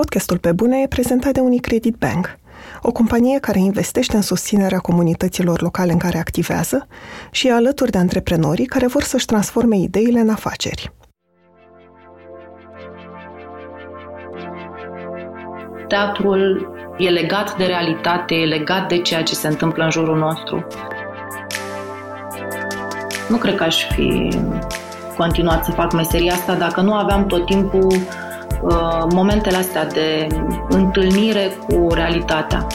Podcastul Pe Bune e prezentat de Unicredit Bank, o companie care investește în susținerea comunităților locale în care activează și e alături de antreprenorii care vor să-și transforme ideile în afaceri. Teatrul e legat de realitate, e legat de ceea ce se întâmplă în jurul nostru. Nu cred că aș fi continuat să fac meseria asta dacă nu aveam tot timpul uh, momentele astea de întâlnire cu realitatea.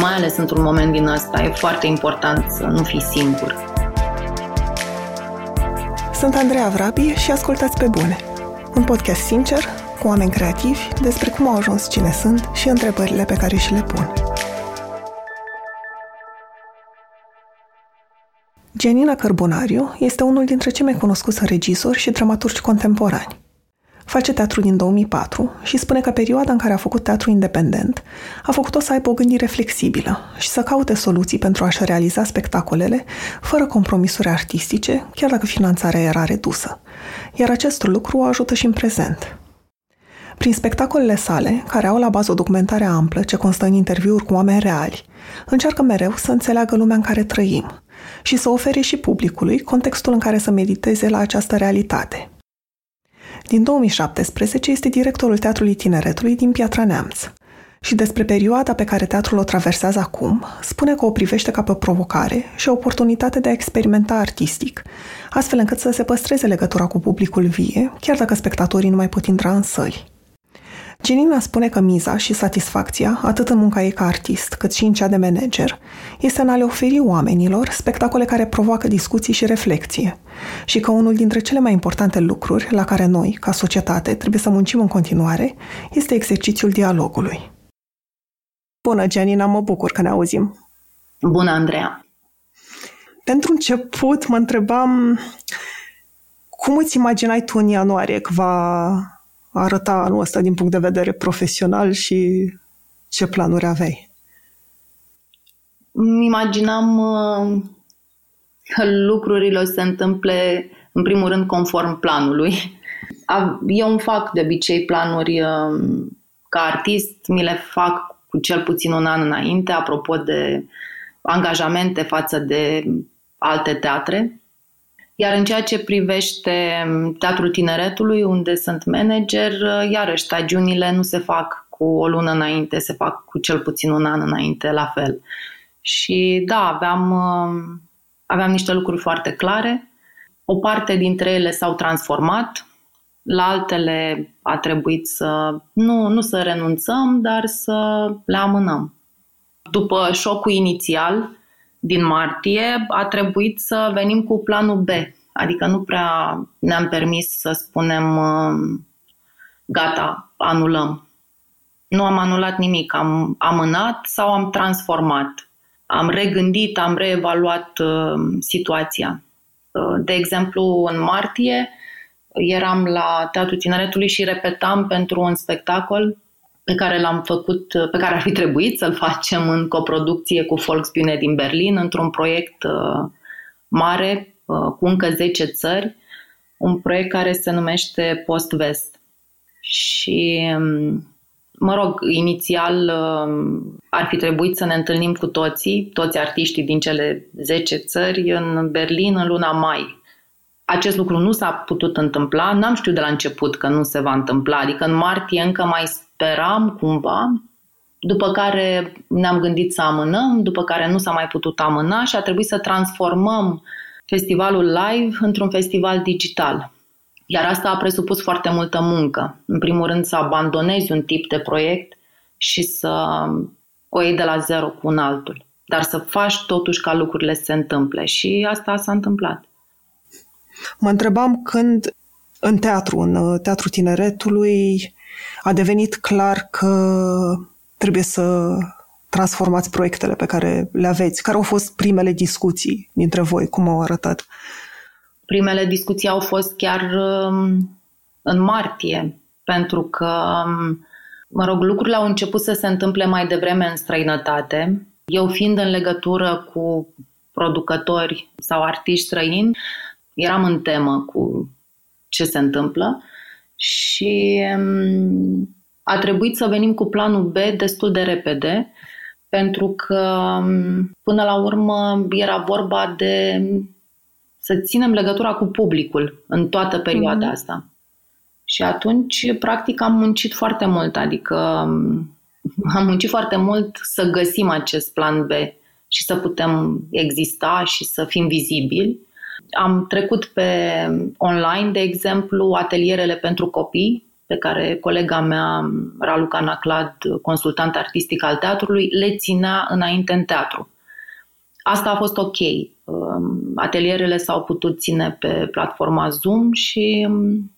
Mai ales într-un moment din ăsta, e foarte important să nu fii singur. Sunt Andreea Vrabie și ascultați pe bune. Un podcast sincer, cu oameni creativi, despre cum au ajuns cine sunt și întrebările pe care și le pun. Gianina Cărbunariu este unul dintre cei mai cunoscuți regizori și dramaturgi contemporani. Face teatru din 2004 și spune că perioada în care a făcut teatru independent a făcut-o să aibă o gândire flexibilă și să caute soluții pentru a-și realiza spectacolele fără compromisuri artistice, chiar dacă finanțarea era redusă. Iar acest lucru o ajută și în prezent. Prin spectacolele sale, care au la bază o documentare amplă ce constă în interviuri cu oameni reali, încearcă mereu să înțeleagă lumea în care trăim și să ofere și publicului contextul în care să mediteze la această realitate. Din 2017 este directorul Teatrului Tineretului din Piatra Neamț și despre perioada pe care teatrul o traversează acum, spune că o privește ca pe o provocare și o oportunitate de a experimenta artistic, astfel încât să se păstreze legătura cu publicul vie, chiar dacă spectatorii nu mai pot intra în săli. Genina spune că miza și satisfacția, atât în munca ei ca artist, cât și în cea de manager, este în a le oferi oamenilor spectacole care provoacă discuții și reflexie și că unul dintre cele mai importante lucruri la care noi, ca societate, trebuie să muncim în continuare este exercițiul dialogului. Bună, Gianina, mă bucur că ne auzim. Bună, Andreea! Pentru început, mă întrebam cum îți imaginai tu în ianuarie că va arăta anul ăsta din punct de vedere profesional și ce planuri aveai? Îmi imaginam uh, că lucrurile o să se întâmple în primul rând conform planului. Eu îmi fac de obicei planuri uh, ca artist, mi le fac cu cel puțin un an înainte, apropo de angajamente față de alte teatre. Iar în ceea ce privește Teatrul Tineretului, unde sunt manager, iarăși stagiunile nu se fac cu o lună înainte, se fac cu cel puțin un an înainte, la fel. Și da, aveam, aveam niște lucruri foarte clare. O parte dintre ele s-au transformat, la altele a trebuit să nu, nu să renunțăm, dar să le amânăm. După șocul inițial, din martie, a trebuit să venim cu planul B. Adică nu prea ne-am permis să spunem um, gata, anulăm. Nu am anulat nimic, am amânat sau am transformat. Am regândit, am reevaluat uh, situația. Uh, de exemplu, în martie eram la Teatrul Tineretului și repetam pentru un spectacol pe care l-am făcut, pe care ar fi trebuit să-l facem în coproducție cu Volksbühne din Berlin, într-un proiect uh, mare uh, cu încă 10 țări, un proiect care se numește Post-Vest. Și, um, mă rog, inițial um, ar fi trebuit să ne întâlnim cu toții, toți artiștii din cele 10 țări, în Berlin în luna mai. Acest lucru nu s-a putut întâmpla, n-am știut de la început că nu se va întâmpla, adică în martie încă mai speram cumva, după care ne-am gândit să amânăm, după care nu s-a mai putut amâna și a trebuit să transformăm festivalul live într-un festival digital. Iar asta a presupus foarte multă muncă. În primul rând să abandonezi un tip de proiect și să o iei de la zero cu un altul. Dar să faci totuși ca lucrurile să se întâmple. Și asta s-a întâmplat. Mă întrebam când în teatru, în Teatrul Tineretului, a devenit clar că trebuie să transformați proiectele pe care le aveți. Care au fost primele discuții dintre voi? Cum au arătat? Primele discuții au fost chiar um, în martie, pentru că, um, mă rog, lucrurile au început să se întâmple mai devreme în străinătate. Eu fiind în legătură cu producători sau artiști străini, eram în temă cu ce se întâmplă și um, a trebuit să venim cu planul B destul de repede, pentru că um, până la urmă era vorba de să ținem legătura cu publicul în toată perioada mm-hmm. asta. Și atunci, practic, am muncit foarte mult, adică um, am muncit foarte mult să găsim acest plan B și să putem exista și să fim vizibili. Am trecut pe online, de exemplu, atelierele pentru copii, pe care colega mea, Raluca Naclad, consultant artistic al teatrului, le ținea înainte în teatru. Asta a fost ok. Um, atelierele s-au putut ține pe platforma Zoom și um,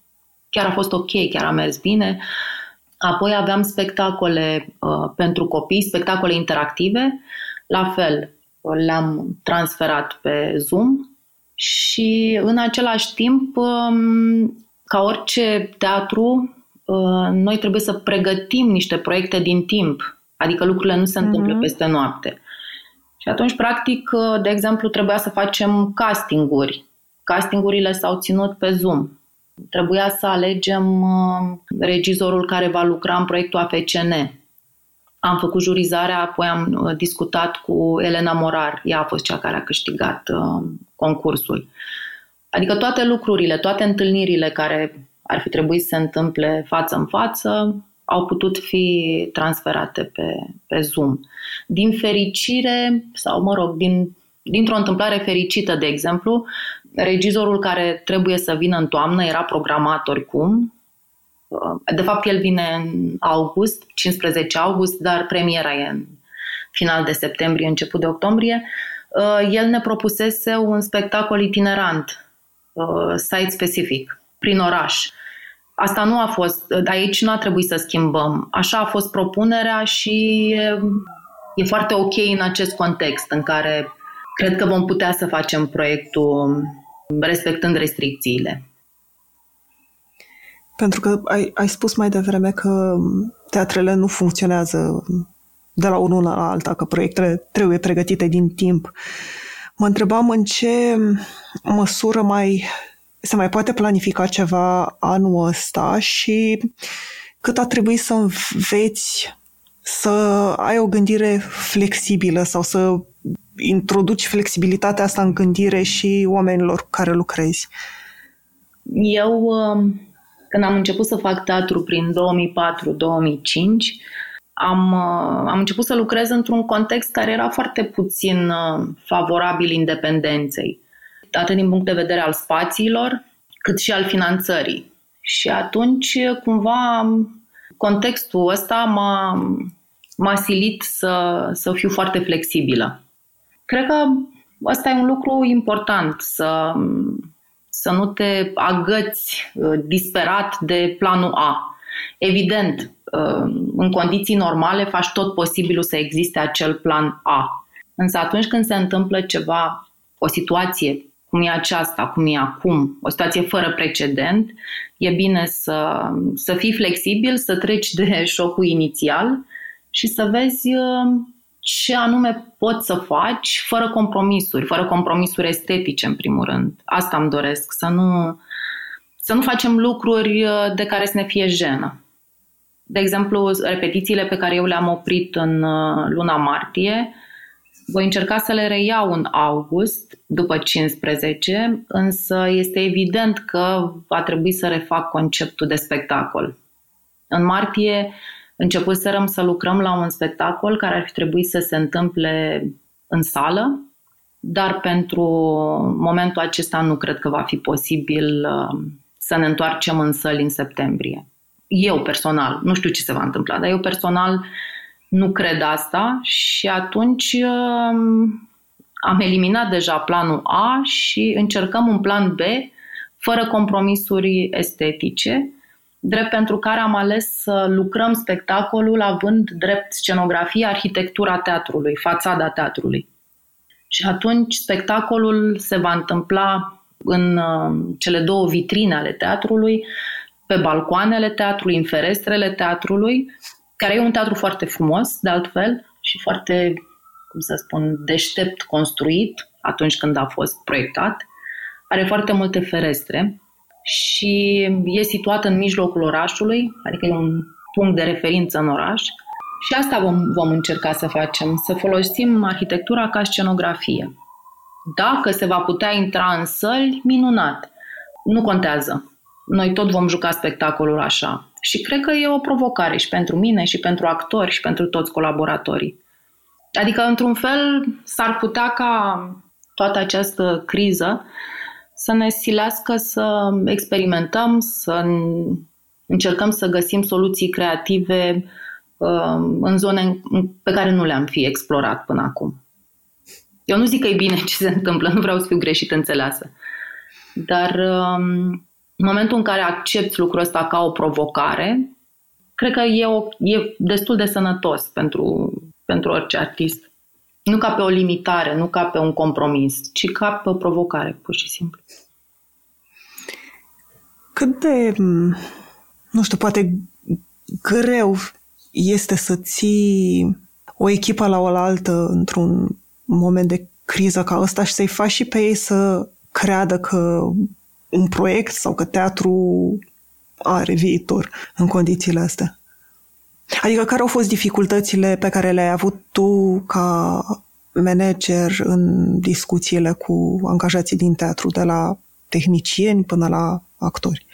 chiar a fost ok, chiar a mers bine. Apoi aveam spectacole uh, pentru copii, spectacole interactive. La fel, le-am transferat pe Zoom și în același timp, um, ca orice teatru, uh, noi trebuie să pregătim niște proiecte din timp, adică lucrurile nu se întâmplă uh-huh. peste noapte. Și atunci, practic, uh, de exemplu, trebuia să facem castinguri. Castingurile s-au ținut pe Zoom. Trebuia să alegem uh, regizorul care va lucra în proiectul AFCN. Am făcut jurizarea, apoi am uh, discutat cu Elena Morar. Ea a fost cea care a câștigat concursul. Adică toate lucrurile, toate întâlnirile care ar fi trebuit să se întâmple față în față, au putut fi transferate pe, pe Zoom. Din fericire, sau mă rog, din, dintr-o întâmplare fericită, de exemplu, regizorul care trebuie să vină în toamnă era programat oricum. De fapt, el vine în august, 15 august, dar premiera e în final de septembrie, început de octombrie. El ne propusese un spectacol itinerant, site specific, prin oraș Asta nu a fost, aici nu a trebuit să schimbăm. Așa a fost propunerea și e, e foarte ok în acest context în care cred că vom putea să facem proiectul respectând restricțiile. Pentru că ai, ai spus mai devreme că teatrele nu funcționează de la unul la alta, că proiectele trebuie pregătite din timp. Mă întrebam în ce măsură mai se mai poate planifica ceva anul ăsta și cât a trebuit să înveți să ai o gândire flexibilă sau să introduci flexibilitatea asta în gândire și oamenilor care lucrezi? Eu, um, când am început să fac teatru prin 2004-2005, am, uh, am început să lucrez într-un context care era foarte puțin uh, favorabil independenței atât din punct de vedere al spațiilor, cât și al finanțării. Și atunci, cumva, contextul ăsta m-a, m-a silit să, să fiu foarte flexibilă. Cred că ăsta e un lucru important, să, să nu te agăți uh, disperat de planul A. Evident, uh, în condiții normale faci tot posibilul să existe acel plan A. Însă atunci când se întâmplă ceva, o situație cum e aceasta, cum e acum, o situație fără precedent, e bine să, să fii flexibil, să treci de șocul inițial și să vezi uh, ce anume poți să faci fără compromisuri, fără compromisuri estetice, în primul rând. Asta îmi doresc, să nu, să nu facem lucruri uh, de care să ne fie jenă. De exemplu, repetițiile pe care eu le-am oprit în uh, luna martie, voi încerca să le reiau în august, după 15, însă este evident că va trebui să refac conceptul de spectacol. În martie începusem să lucrăm la un spectacol care ar fi trebuit să se întâmple în sală, dar pentru momentul acesta nu cred că va fi posibil uh, să ne întoarcem în săli în septembrie. Eu personal, nu știu ce se va întâmpla, dar eu personal nu cred asta și atunci um, am eliminat deja planul A și încercăm un plan B fără compromisuri estetice, drept pentru care am ales să lucrăm spectacolul având drept scenografie arhitectura teatrului, fațada teatrului. Și atunci spectacolul se va întâmpla în um, cele două vitrine ale teatrului, pe balcoanele teatrului, în ferestrele teatrului care e un teatru foarte frumos, de altfel, și foarte, cum să spun, deștept construit atunci când a fost proiectat. Are foarte multe ferestre și e situat în mijlocul orașului, adică e un punct de referință în oraș. Și asta vom, vom încerca să facem, să folosim arhitectura ca scenografie. Dacă se va putea intra în săli, minunat. Nu contează. Noi tot vom juca spectacolul așa. Și cred că e o provocare și pentru mine, și pentru actori, și pentru toți colaboratorii. Adică, într-un fel, s-ar putea ca toată această criză să ne silească să experimentăm, să încercăm să găsim soluții creative uh, în zone pe care nu le-am fi explorat până acum. Eu nu zic că e bine ce se întâmplă, nu vreau să fiu greșit înțeleasă. Dar um, în momentul în care accepti lucrul ăsta ca o provocare, cred că e, o, e destul de sănătos pentru, pentru orice artist. Nu ca pe o limitare, nu ca pe un compromis, ci ca pe o provocare, pur și simplu. Cât de, nu știu, poate greu este să ții o echipă la oaltă într-un moment de criză ca ăsta și să-i faci și pe ei să creadă că un proiect sau că teatru are viitor în condițiile astea. Adică care au fost dificultățile pe care le-ai avut tu ca manager în discuțiile cu angajații din teatru, de la tehnicieni până la actori?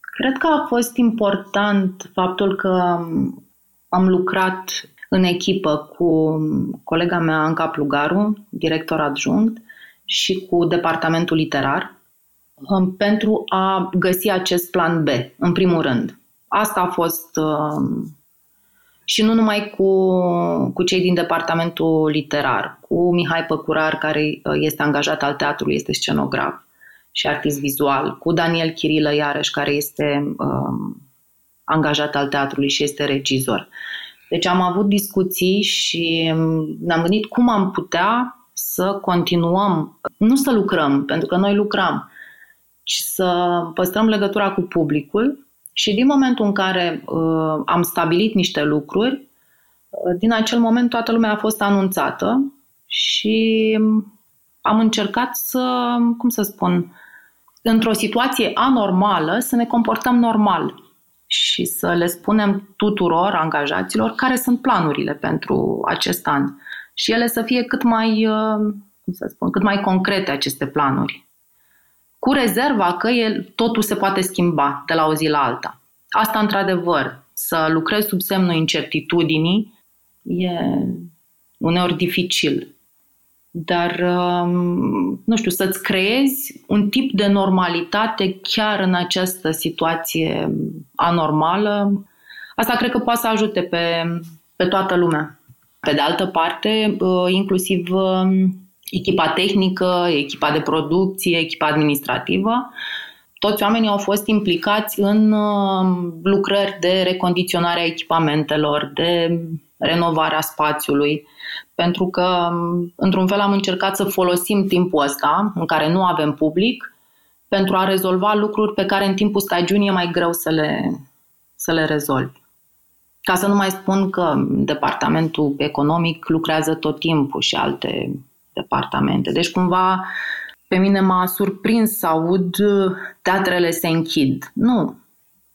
Cred că a fost important faptul că am lucrat în echipă cu colega mea Anca Plugaru, director adjunct, și cu departamentul literar, um, pentru a găsi acest plan B, în primul rând. Asta a fost um, și nu numai cu, cu cei din departamentul literar, cu Mihai Păcurar, care uh, este angajat al teatrului, este scenograf și artist vizual, cu Daniel Chirilă, iarăși, care este um, angajat al teatrului și este regizor. Deci am avut discuții și um, ne-am gândit cum am putea să continuăm, nu să lucrăm, pentru că noi lucram, ci să păstrăm legătura cu publicul și din momentul în care uh, am stabilit niște lucruri, uh, din acel moment toată lumea a fost anunțată și am încercat să, cum să spun, într-o situație anormală să ne comportăm normal și să le spunem tuturor angajaților care sunt planurile pentru acest an și ele să fie cât mai, uh, cum să spun, cât mai concrete aceste planuri cu rezerva că el, totul se poate schimba de la o zi la alta. Asta, într-adevăr, să lucrezi sub semnul incertitudinii e uneori dificil. Dar, um, nu știu, să-ți creezi un tip de normalitate chiar în această situație anormală, asta cred că poate să ajute pe, pe toată lumea. Pe de altă parte, uh, inclusiv um, echipa tehnică, echipa de producție, echipa administrativă. Toți oamenii au fost implicați în uh, lucrări de recondiționare a echipamentelor, de renovarea spațiului, pentru că, um, într-un fel, am încercat să folosim timpul ăsta, în care nu avem public, pentru a rezolva lucruri pe care în timpul stagiunii e mai greu să le, să le rezolvi. Ca să nu mai spun că departamentul economic lucrează tot timpul și alte departamente. Deci cumva pe mine m-a surprins să aud teatrele se închid. Nu.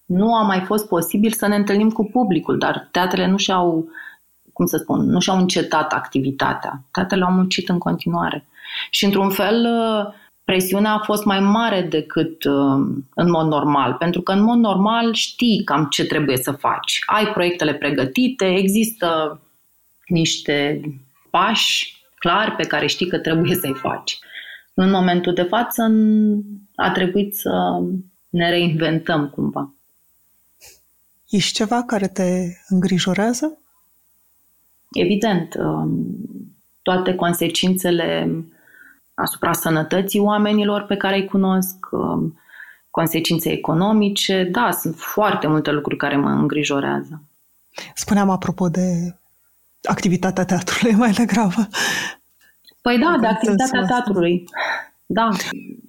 Nu a mai fost posibil să ne întâlnim cu publicul, dar teatrele nu și-au, cum să spun, nu și-au încetat activitatea. Teatrele au muncit în continuare. Și într-un fel presiunea a fost mai mare decât uh, în mod normal, pentru că în mod normal știi cam ce trebuie să faci. Ai proiectele pregătite, există niște pași clar pe care știi că trebuie să-i faci. În momentul de față a trebuit să ne reinventăm cumva. Ești ceva care te îngrijorează? Evident, um, toate consecințele asupra sănătății oamenilor pe care îi cunosc, um, consecințe economice, da, sunt foarte multe lucruri care mă îngrijorează. Spuneam apropo de activitatea teatrului mai degrabă. Păi da, de activitatea teatrului. Da,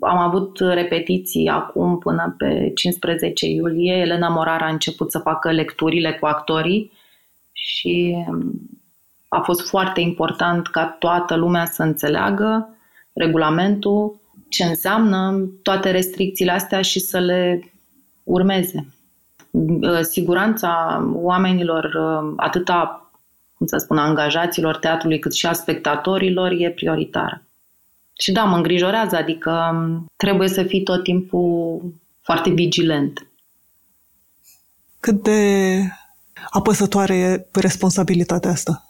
am avut repetiții acum până pe 15 iulie. Elena Morar a început să facă lecturile cu actorii și a fost foarte important ca toată lumea să înțeleagă regulamentul, ce înseamnă toate restricțiile astea și să le urmeze. Uh, siguranța oamenilor, uh, atâta, cum să spun, angajaților teatrului, cât și a spectatorilor, e prioritară. Și da, mă îngrijorează, adică um, trebuie să fii tot timpul foarte vigilent. Cât de apăsătoare e responsabilitatea asta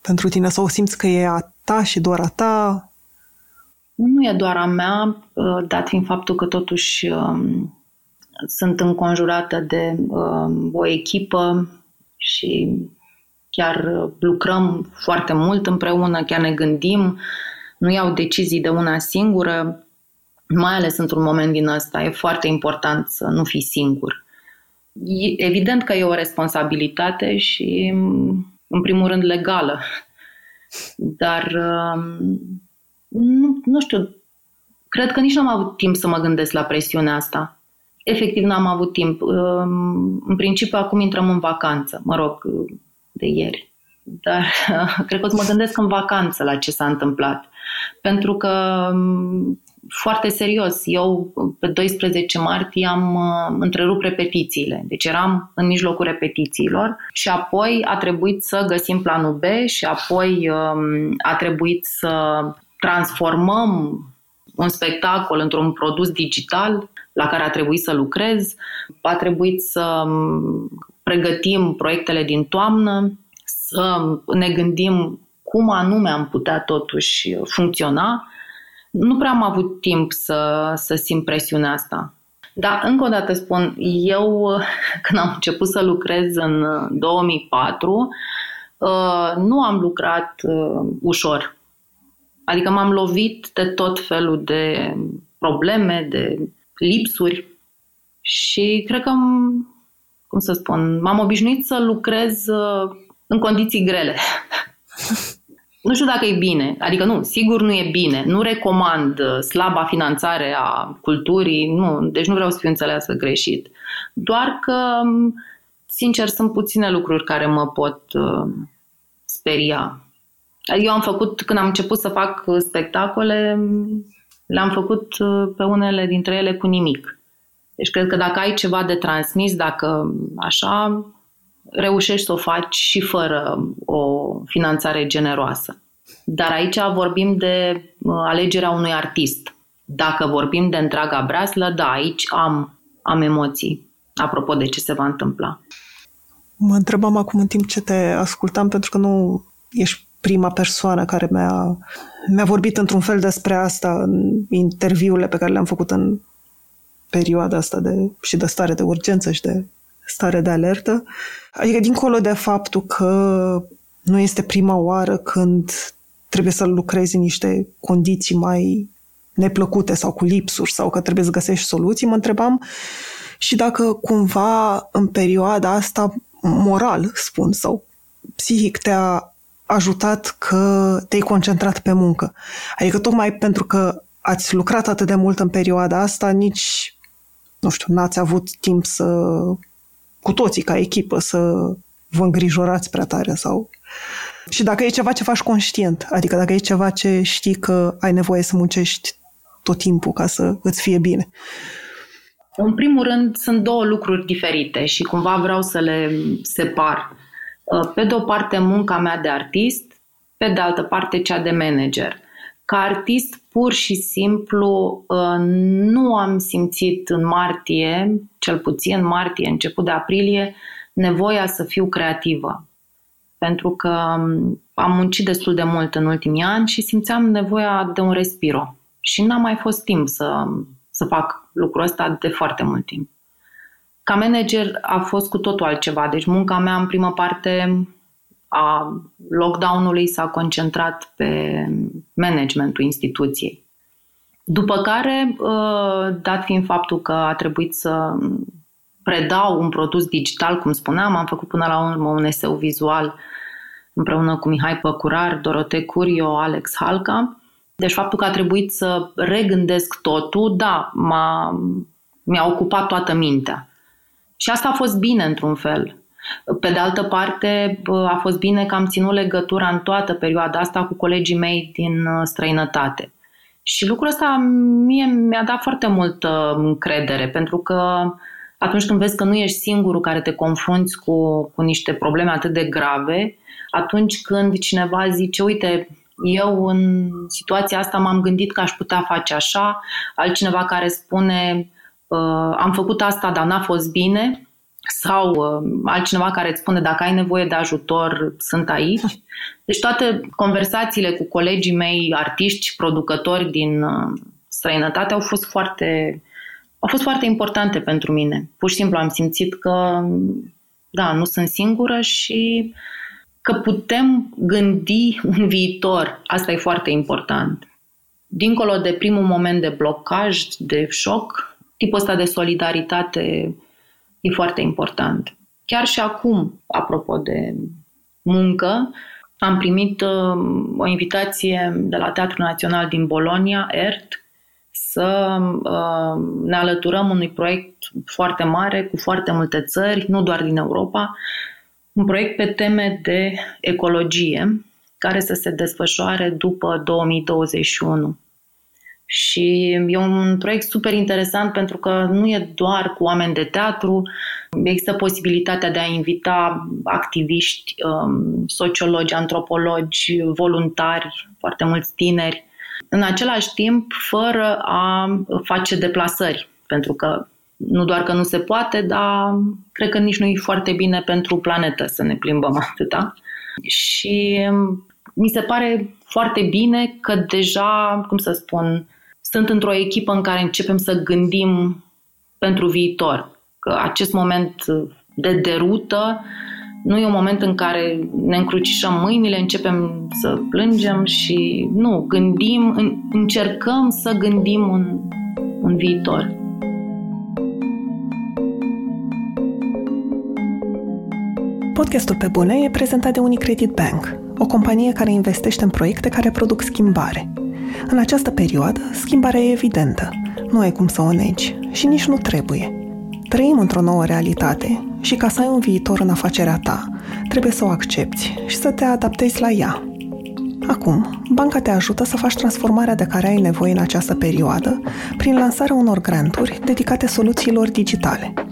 pentru tine? Sau simți că e a ta și doar a ta? Nu e doar a mea, uh, dat fiind faptul că totuși um, sunt înconjurată de um, o echipă și chiar lucrăm foarte mult împreună, chiar ne gândim, nu iau decizii de una singură, mai ales într-un moment din ăsta. E foarte important să nu fii singur. Evident că e o responsabilitate și, în primul rând, legală. Dar, um, nu, nu știu, cred că nici nu am avut timp să mă gândesc la presiunea asta. Efectiv, n-am avut timp. Um, în principiu, acum intrăm în vacanță, mă rog, de ieri. Dar cred că o să mă gândesc în vacanță la ce s-a întâmplat. Pentru că um, foarte serios. Eu, pe 12 martie, am uh, întrerupt repetițiile. Deci eram în mijlocul repetițiilor și apoi a trebuit să găsim planul B și apoi um, a trebuit să transformăm un spectacol într-un produs digital la care a trebuit să lucrez. A trebuit să um, pregătim proiectele din toamnă, să ne gândim cum anume am putea totuși funcționa nu prea am avut timp să, să simt presiunea asta. Dar, încă o dată spun, eu când am început să lucrez în 2004, uh, nu am lucrat uh, ușor. Adică m-am lovit de tot felul de probleme, de lipsuri și cred că, cum să spun, m-am obișnuit să lucrez uh, în condiții grele. nu știu dacă e bine, adică nu, sigur nu e bine, nu recomand uh, slaba finanțare a culturii, nu, deci nu vreau să fiu înțeleasă greșit. Doar că, um, sincer, sunt puține lucruri care mă pot uh, speria. Eu am făcut, când am început să fac uh, spectacole, le-am făcut uh, pe unele dintre ele cu nimic. Deci cred că dacă ai ceva de transmis, dacă așa, reușești să o faci și fără o finanțare generoasă. Dar aici vorbim de uh, alegerea unui artist. Dacă vorbim de întreaga breaslă, da, aici am, am emoții apropo de ce se va întâmpla. Mă întrebam acum în timp ce te ascultam, pentru că nu ești prima persoană care mi-a, mi-a vorbit într-un fel despre asta în interviurile pe care le-am făcut în perioada asta de, și de stare de urgență și de stare de alertă. Adică, dincolo de faptul că nu este prima oară când trebuie să lucrezi în niște condiții mai neplăcute sau cu lipsuri sau că trebuie să găsești soluții, mă întrebam și dacă cumva în perioada asta moral, spun, sau psihic te-a ajutat că te-ai concentrat pe muncă. Adică tocmai pentru că ați lucrat atât de mult în perioada asta, nici, nu știu, n-ați avut timp să cu toții ca echipă să vă îngrijorați prea tare sau... Și dacă e ceva ce faci conștient, adică dacă e ceva ce știi că ai nevoie să muncești tot timpul ca să îți fie bine. În primul rând, sunt două lucruri diferite și cumva vreau să le separ. Pe de o parte, munca mea de artist, pe de altă parte, cea de manager. Ca artist, pur și simplu, uh, nu am simțit în martie, cel puțin în martie, început de aprilie, nevoia să fiu creativă. Pentru că um, am muncit destul de mult în ultimii ani și simțeam nevoia de un respiro. Și n-a mai fost timp să, să fac lucrul ăsta de foarte mult timp. Ca manager a fost cu totul altceva. Deci munca mea în primă parte a lockdown-ului s-a concentrat pe managementul instituției. După care, uh, dat fiind faptul că a trebuit să predau un produs digital, cum spuneam, am făcut până la urmă un eseu vizual împreună cu Mihai Păcurar, Dorote Curio, Alex Halca. Deci faptul că a trebuit să regândesc totul, da, m-a, mi-a ocupat toată mintea. Și asta a fost bine într-un fel. Pe de altă parte, a fost bine că am ținut legătura în toată perioada asta cu colegii mei din uh, străinătate. Și lucrul ăsta mie mi-a dat foarte multă încredere, pentru că atunci când vezi că nu ești singurul care te confrunți cu, cu niște probleme atât de grave, atunci când cineva zice, uite, eu în situația asta m-am gândit că aș putea face așa, altcineva care spune, uh, am făcut asta, dar n-a fost bine, sau uh, altcineva care îți spune dacă ai nevoie de ajutor, sunt aici. Deci toate conversațiile cu colegii mei, artiști și producători din uh, străinătate au fost foarte au fost foarte importante pentru mine. Pur și simplu am simțit că da, nu sunt singură și că putem gândi un viitor. Asta e foarte important. Dincolo de primul moment de blocaj, de șoc, tipul ăsta de solidaritate e foarte important. Chiar și acum, apropo de muncă, am primit uh, o invitație de la Teatrul Național din Bolonia, ERT, să uh, ne alăturăm unui proiect foarte mare, cu foarte multe țări, nu doar din Europa, un proiect pe teme de ecologie, care să se desfășoare după 2021. Și e un proiect super interesant pentru că nu e doar cu oameni de teatru, există posibilitatea de a invita activiști, um, sociologi, antropologi, voluntari, foarte mulți tineri, în același timp fără a face deplasări, pentru că nu doar că nu se poate, dar cred că nici nu e foarte bine pentru planetă să ne plimbăm atâta. Și mi se pare foarte bine că deja, cum să spun, sunt într-o echipă în care începem să gândim pentru viitor. Că acest moment de derută nu e un moment în care ne încrucișăm mâinile, începem să plângem și nu, gândim, încercăm să gândim un, un viitor. Podcastul Pe Bune e prezentat de Unicredit Bank, o companie care investește în proiecte care produc schimbare. În această perioadă, schimbarea e evidentă, nu ai cum să o negi și nici nu trebuie. Trăim într-o nouă realitate și ca să ai un viitor în afacerea ta, trebuie să o accepti și să te adaptezi la ea. Acum, banca te ajută să faci transformarea de care ai nevoie în această perioadă prin lansarea unor granturi dedicate soluțiilor digitale –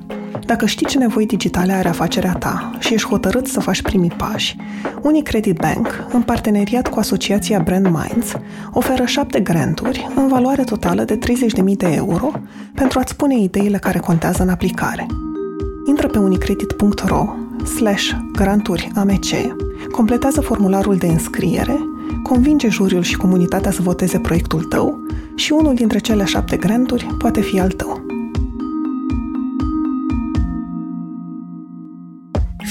dacă știi ce nevoi digitale are afacerea ta și ești hotărât să faci primii pași, Unicredit Bank, în parteneriat cu asociația Brand Minds, oferă șapte granturi în valoare totală de 30.000 de euro pentru a-ți pune ideile care contează în aplicare. Intră pe unicredit.ro slash granturi AMC, completează formularul de înscriere, convinge juriul și comunitatea să voteze proiectul tău și unul dintre cele șapte granturi poate fi al tău.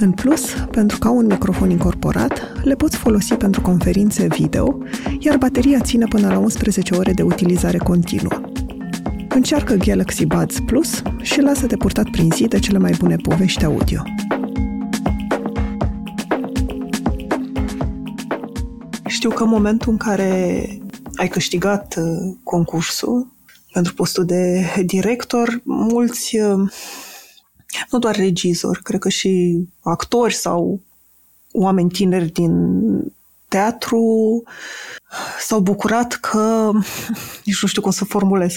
în plus, pentru că au un microfon incorporat, le poți folosi pentru conferințe video, iar bateria ține până la 11 ore de utilizare continuă. Încearcă Galaxy Buds Plus și lasă-te purtat prin zi de cele mai bune povești audio. Știu că în momentul în care ai câștigat uh, concursul pentru postul de director, mulți uh, nu doar regizori, cred că și actori sau oameni tineri din teatru s-au bucurat că, nici nu știu cum să formulez,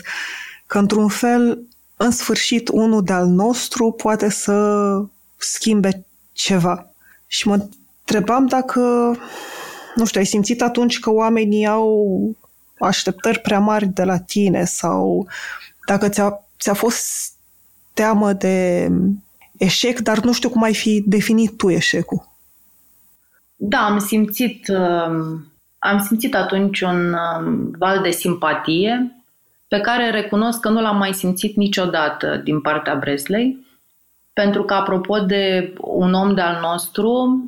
că într-un fel, în sfârșit, unul de-al nostru poate să schimbe ceva. Și mă întrebam dacă, nu știu, ai simțit atunci că oamenii au așteptări prea mari de la tine sau dacă ți-a, ți-a fost teamă de eșec, dar nu știu cum ai fi definit tu eșecul. Da, am simțit, um, am simțit atunci un um, val de simpatie pe care recunosc că nu l-am mai simțit niciodată din partea Breslei, pentru că, apropo de un om de-al nostru,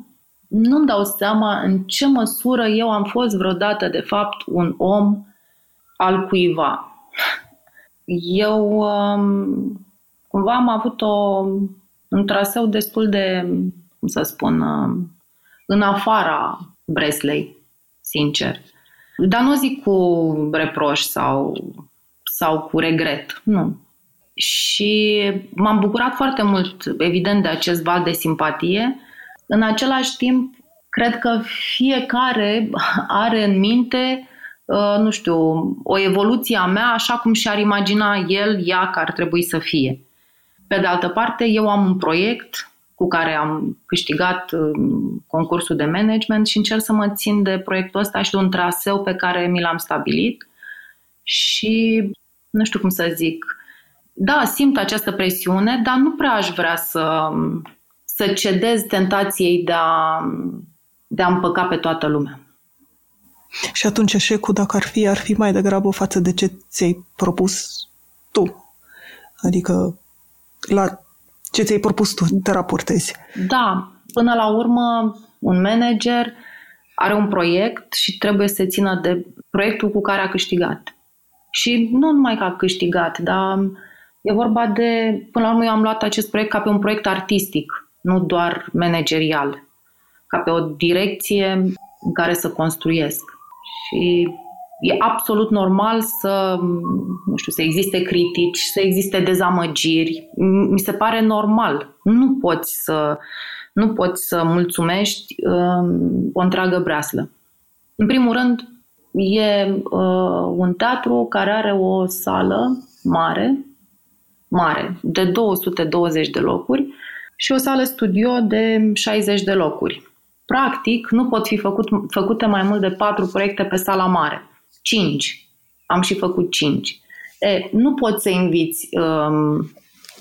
nu-mi dau seama în ce măsură eu am fost vreodată, de fapt, un om al cuiva. Eu um, cumva am avut o, un traseu destul de, cum să spun, în afara Breslei, sincer. Dar nu zic cu reproș sau, sau cu regret, nu. Și m-am bucurat foarte mult, evident, de acest val de simpatie. În același timp, cred că fiecare are în minte, uh, nu știu, o evoluție a mea așa cum și-ar imagina el, ea, că ar trebui să fie. Pe de altă parte, eu am un proiect cu care am câștigat um, concursul de management și încerc să mă țin de proiectul ăsta și de un traseu pe care mi l-am stabilit și nu știu cum să zic. Da, simt această presiune, dar nu prea aș vrea să, să cedez tentației de a, de a împăca pe toată lumea. Și atunci eșecul, dacă ar fi, ar fi mai degrabă față de ce ți-ai propus tu. Adică la ce ți-ai propus tu te raportezi. Da, până la urmă un manager are un proiect și trebuie să țină de proiectul cu care a câștigat. Și nu numai că a câștigat, dar e vorba de, până la urmă eu am luat acest proiect ca pe un proiect artistic, nu doar managerial, ca pe o direcție în care să construiesc. Și e absolut normal să, nu știu, să existe critici, să existe dezamăgiri. Mi se pare normal. Nu poți să, nu poți să mulțumești uh, o întreagă breaslă. În primul rând, e uh, un teatru care are o sală mare, mare, de 220 de locuri și o sală studio de 60 de locuri. Practic, nu pot fi făcut, făcute mai mult de patru proiecte pe sala mare. 5. Am și făcut 5. E, nu poți să inviți um,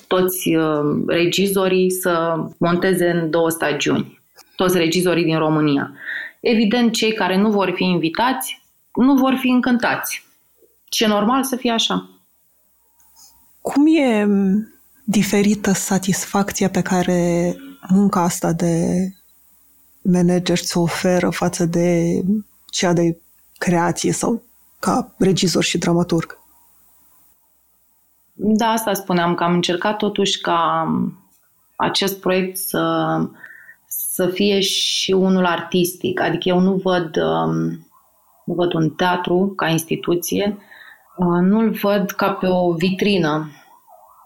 toți um, regizorii să monteze în două stagiuni. Toți regizorii din România. Evident, cei care nu vor fi invitați nu vor fi încântați. Ce normal să fie așa. Cum e diferită satisfacția pe care munca asta de manager ți-o oferă față de cea de creație sau ca regizor și dramaturg. Da, asta spuneam, că am încercat totuși ca acest proiect să, să fie și unul artistic. Adică eu nu văd, um, nu văd un teatru ca instituție, uh, nu-l văd ca pe o vitrină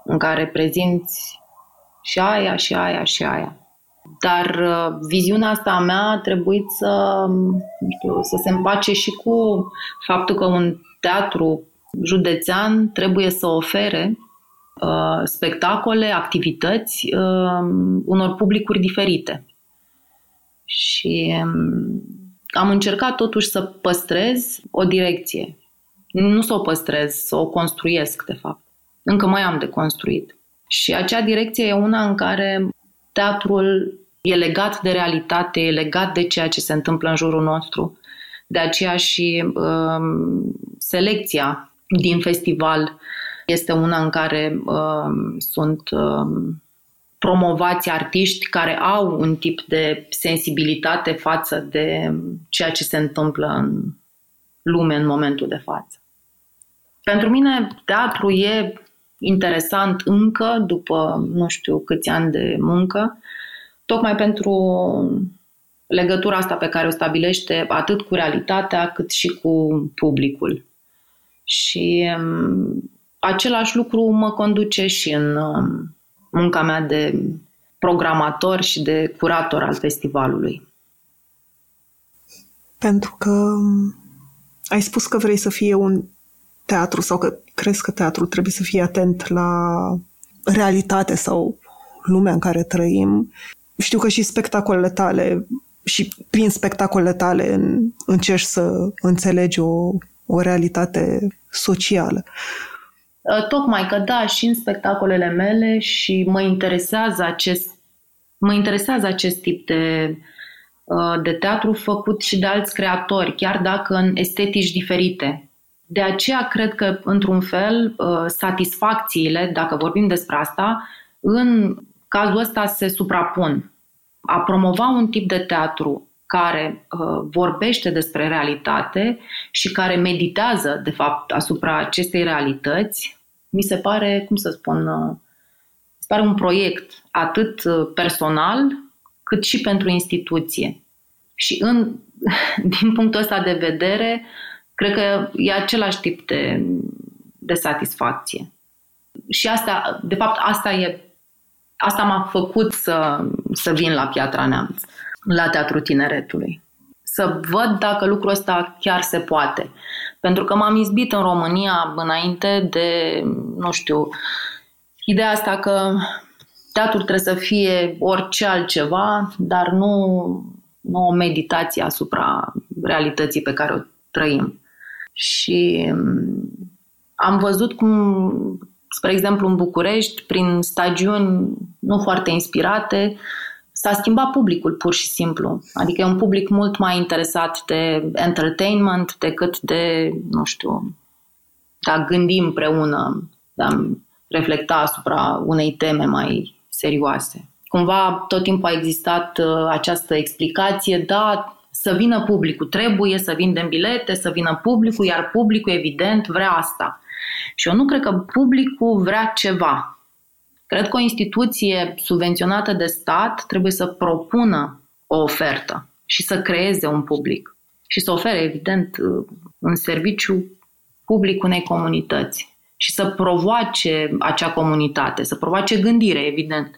în care prezinți și aia, și aia, și aia. Dar uh, viziunea asta a mea a trebuit să, nu știu, să se împace și cu faptul că un teatru județean trebuie să ofere uh, spectacole, activități uh, unor publicuri diferite. Și um, am încercat totuși să păstrez o direcție. Nu să o păstrez, să o construiesc, de fapt. Încă mai am de construit. Și acea direcție e una în care teatrul e legat de realitate, e legat de ceea ce se întâmplă în jurul nostru. De aceea și um, selecția din festival este una în care um, sunt um, promovați artiști care au un tip de sensibilitate față de ceea ce se întâmplă în lume în momentul de față. Pentru mine, teatru e interesant încă, după nu știu câți ani de muncă, tocmai pentru legătura asta pe care o stabilește atât cu realitatea cât și cu publicul. Și um, același lucru mă conduce și în um, munca mea de programator și de curator al festivalului. Pentru că um, ai spus că vrei să fie un teatru sau că crezi că teatrul trebuie să fie atent la realitate sau lumea în care trăim știu că și spectacolele tale și prin spectacolele tale în, încerci să înțelegi o, o realitate socială. Ă, tocmai că da, și în spectacolele mele și mă interesează acest, mă interesează acest tip de, ă, de teatru făcut și de alți creatori, chiar dacă în estetici diferite. De aceea cred că, într-un fel, ă, satisfacțiile, dacă vorbim despre asta, în cazul ăsta se suprapun. A promova un tip de teatru care uh, vorbește despre realitate și care meditează, de fapt, asupra acestei realități, mi se pare, cum să spun, uh, pare un proiect atât uh, personal cât și pentru instituție. Și în, din punctul ăsta de vedere, cred că e același tip de, de satisfacție. Și asta, de fapt, asta e asta m-a făcut să, să vin la Piatra Neamț, la Teatrul Tineretului. Să văd dacă lucrul ăsta chiar se poate. Pentru că m-am izbit în România înainte de, nu știu, ideea asta că teatrul trebuie să fie orice altceva, dar nu, nu o meditație asupra realității pe care o trăim. Și mm, am văzut cum, spre exemplu, în București, prin stagiuni nu foarte inspirate, s-a schimbat publicul pur și simplu. Adică e un public mult mai interesat de entertainment decât de, nu știu, de a gândi împreună, de a reflecta asupra unei teme mai serioase. Cumva tot timpul a existat uh, această explicație, da, să vină publicul, trebuie să vindem bilete, să vină publicul, iar publicul evident vrea asta. Și eu nu cred că publicul vrea ceva. Cred că o instituție subvenționată de stat trebuie să propună o ofertă și să creeze un public și să ofere, evident, uh, un serviciu public unei comunități și să provoace acea comunitate, să provoace gândire, evident.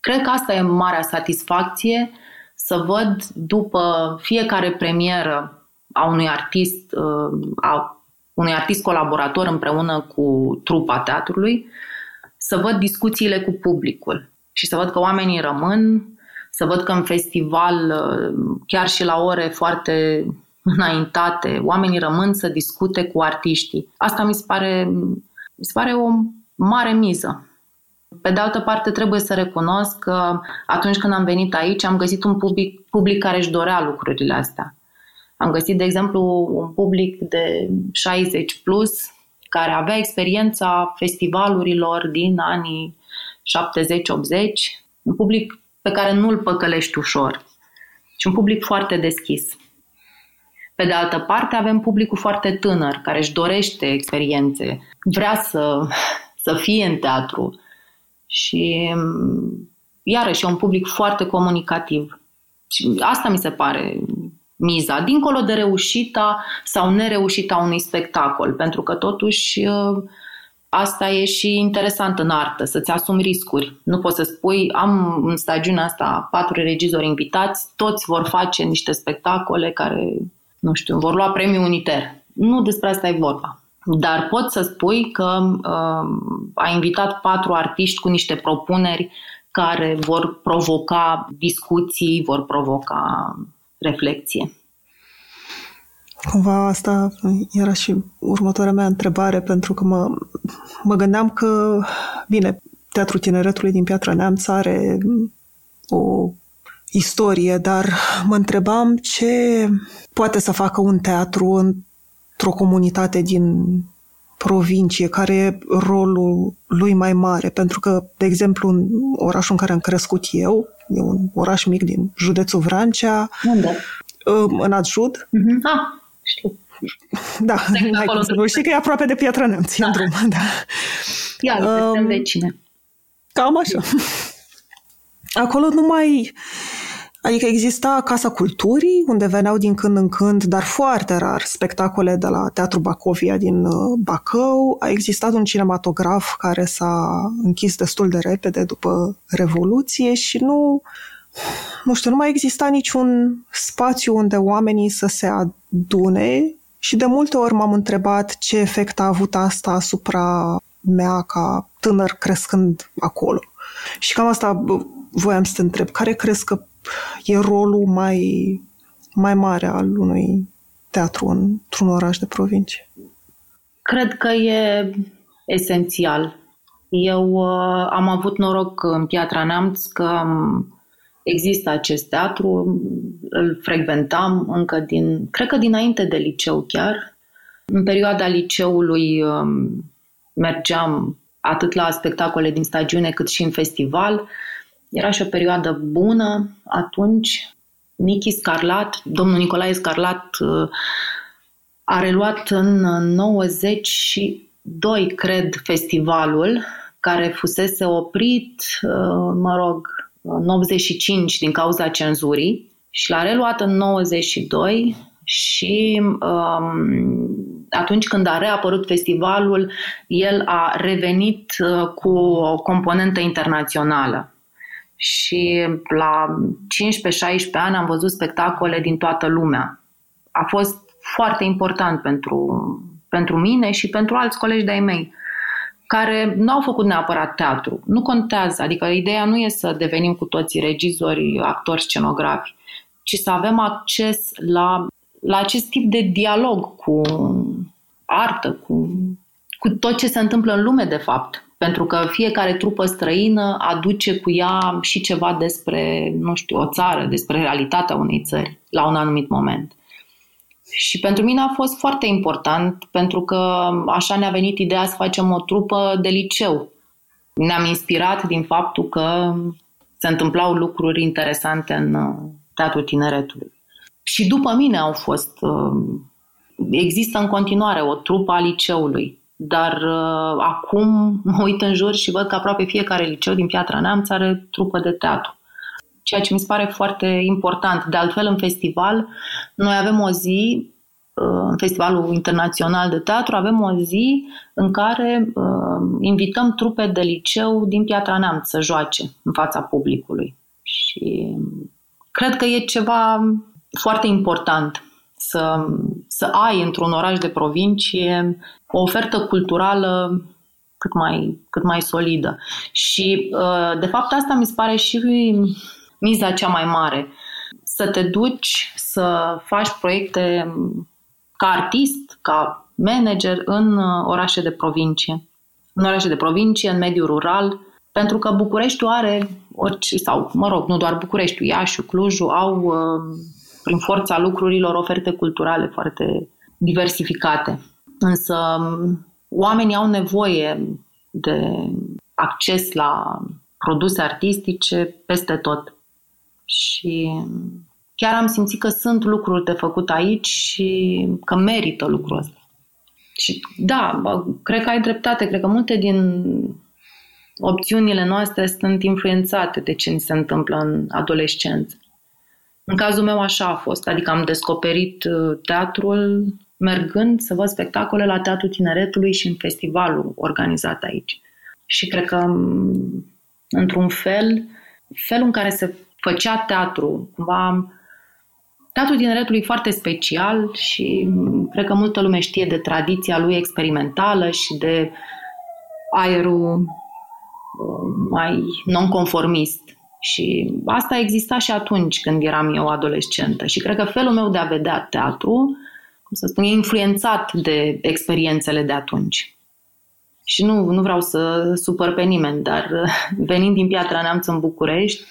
Cred că asta e marea satisfacție, să văd după fiecare premieră a unui artist, uh, a unui artist colaborator împreună cu trupa teatrului, să văd discuțiile cu publicul și să văd că oamenii rămân, să văd că în festival, uh, chiar și la ore foarte înaintate, oamenii rămân să discute cu artiștii. Asta mi se pare, mi se pare o mare miză. Pe de altă parte, trebuie să recunosc că atunci când am venit aici, am găsit un public, public care își dorea lucrurile astea. Am găsit, de exemplu, un public de 60 plus care avea experiența festivalurilor din anii 70-80, un public pe care nu-l păcălești ușor și un public foarte deschis. Pe de altă parte, avem publicul foarte tânăr, care își dorește experiențe, vrea să, să fie în teatru și iarăși e un public foarte comunicativ. Și asta mi se pare miza, dincolo de reușita sau nereușita unui spectacol, pentru că totuși ă, asta e și interesant în artă, să-ți asumi riscuri. Nu poți să spui, am în stagiunea asta patru regizori invitați, toți vor face niște spectacole care, nu știu, vor lua premiul uniter. Nu despre asta e vorba. Dar pot să spui că uh, a invitat patru artiști cu niște propuneri care vor provoca discuții, vor provoca reflexie. Cumva asta era și următoarea mea întrebare, pentru că mă, mă gândeam că, bine, Teatrul Tineretului din Piatra Neamț are o istorie, dar mă întrebam ce poate să facă un teatru într-o comunitate din provincie, care e rolul lui mai mare, pentru că, de exemplu, în orașul în care am crescut eu, e un oraș mic din județul Vrancea, Unde? în Adjud. Uh-huh. Ah, știu. Da, hai cum să nu știi că e aproape de Piatra Neamț, da. în drum, da. Ia, um, suntem vecine. Cam așa. Acolo nu mai Adică exista Casa Culturii, unde veneau din când în când, dar foarte rar, spectacole de la Teatru Bacovia din uh, Bacău. A existat un cinematograf care s-a închis destul de repede după Revoluție și nu, nu știu, nu mai exista niciun spațiu unde oamenii să se adune și de multe ori m-am întrebat ce efect a avut asta asupra mea ca tânăr crescând acolo. Și cam asta voiam să te întreb. Care crezi că e rolul mai, mai mare al unui teatru într-un oraș de provincie? Cred că e esențial. Eu uh, am avut noroc în Piatra Neamț că există acest teatru, îl frecventam încă din, cred că dinainte de liceu chiar. În perioada liceului um, mergeam atât la spectacole din stagiune cât și în festival. Era și o perioadă bună atunci. Nichi Scarlat, domnul Nicolae Scarlat, uh, a reluat în 92, cred, festivalul care fusese oprit, uh, mă rog, în 85 din cauza cenzurii și l-a reluat în 92 și um, atunci când a reapărut festivalul, el a revenit uh, cu o componentă internațională. Și la 15-16 ani am văzut spectacole din toată lumea. A fost foarte important pentru, pentru mine și pentru alți colegi de-ai mei care nu au făcut neapărat teatru. Nu contează, adică ideea nu e să devenim cu toții regizori, actori, scenografi, ci să avem acces la, la acest tip de dialog cu artă, cu, cu tot ce se întâmplă în lume, de fapt. Pentru că fiecare trupă străină aduce cu ea și ceva despre, nu știu, o țară, despre realitatea unei țări la un anumit moment. Și pentru mine a fost foarte important, pentru că așa ne-a venit ideea să facem o trupă de liceu. Ne-am inspirat din faptul că se întâmplau lucruri interesante în uh, Teatrul Tineretului. Și după mine au fost, uh, există în continuare o trupă a liceului, dar uh, acum mă uit în jur și văd că aproape fiecare liceu din Piatra Neamț are trupă de teatru ceea ce mi se pare foarte important. De altfel, în festival, noi avem o zi, uh, în Festivalul Internațional de Teatru, avem o zi în care uh, invităm trupe de liceu din Piatra Neamț să joace în fața publicului. Și cred că e ceva foarte important să, să ai într-un oraș de provincie o ofertă culturală cât mai, cât mai solidă. Și, uh, de fapt, asta mi se pare și miza cea mai mare. Să te duci să faci proiecte ca artist, ca manager în uh, orașe de provincie. În orașe de provincie, în mediul rural, pentru că Bucureștiul are, orice, sau mă rog, nu doar Bucureștiul, Iașiul, Clujul, au uh, prin forța lucrurilor oferte culturale foarte diversificate. Însă um, oamenii au nevoie de acces la produse artistice peste tot. Și chiar am simțit că sunt lucruri de făcut aici și că merită lucrul ăsta. Și da, cred că ai dreptate. Cred că multe din opțiunile noastre sunt influențate de ce ni se întâmplă în adolescență. În cazul meu așa a fost, adică am descoperit uh, teatrul mergând să văd spectacole la Teatrul Tineretului și în festivalul organizat aici. Și cred că, mm, într-un fel, felul în care se făcea teatru. Cumva, teatrul tineretului e foarte special și cred că multă lume știe de tradiția lui experimentală și de aerul uh, mai nonconformist. Și asta exista și atunci când eram eu adolescentă. Și cred că felul meu de a vedea teatru, cum să spun, e influențat de experiențele de atunci. Și nu, nu vreau să supăr pe nimeni, dar venind din Piatra Neamț în București,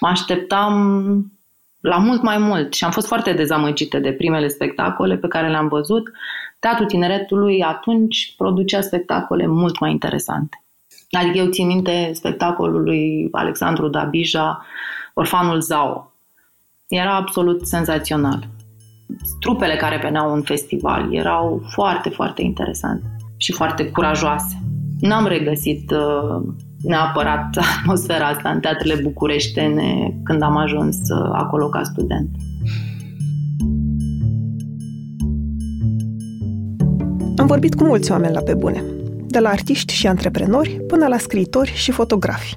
mă așteptam la mult mai mult și am fost foarte dezamăgită de primele spectacole pe care le-am văzut. Teatrul Tineretului atunci producea spectacole mult mai interesante. Adică eu țin minte spectacolul lui Alexandru Dabija, Orfanul Zao. Era absolut senzațional. Trupele care veneau în festival erau foarte, foarte interesante și foarte curajoase. N-am regăsit uh, neapărat atmosfera asta în teatrele bucureștene când am ajuns uh, acolo ca student. Am vorbit cu mulți oameni la pe bune, de la artiști și antreprenori până la scriitori și fotografi.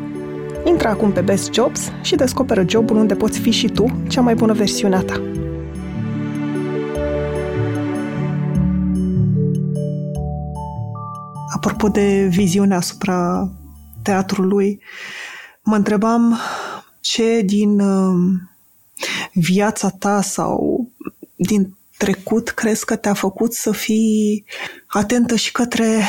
Intră acum pe Best Jobs și descoperă jobul unde poți fi și tu cea mai bună versiune a ta. apropo de viziunea asupra teatrului, mă întrebam ce din um, viața ta sau din trecut crezi că te-a făcut să fii atentă și către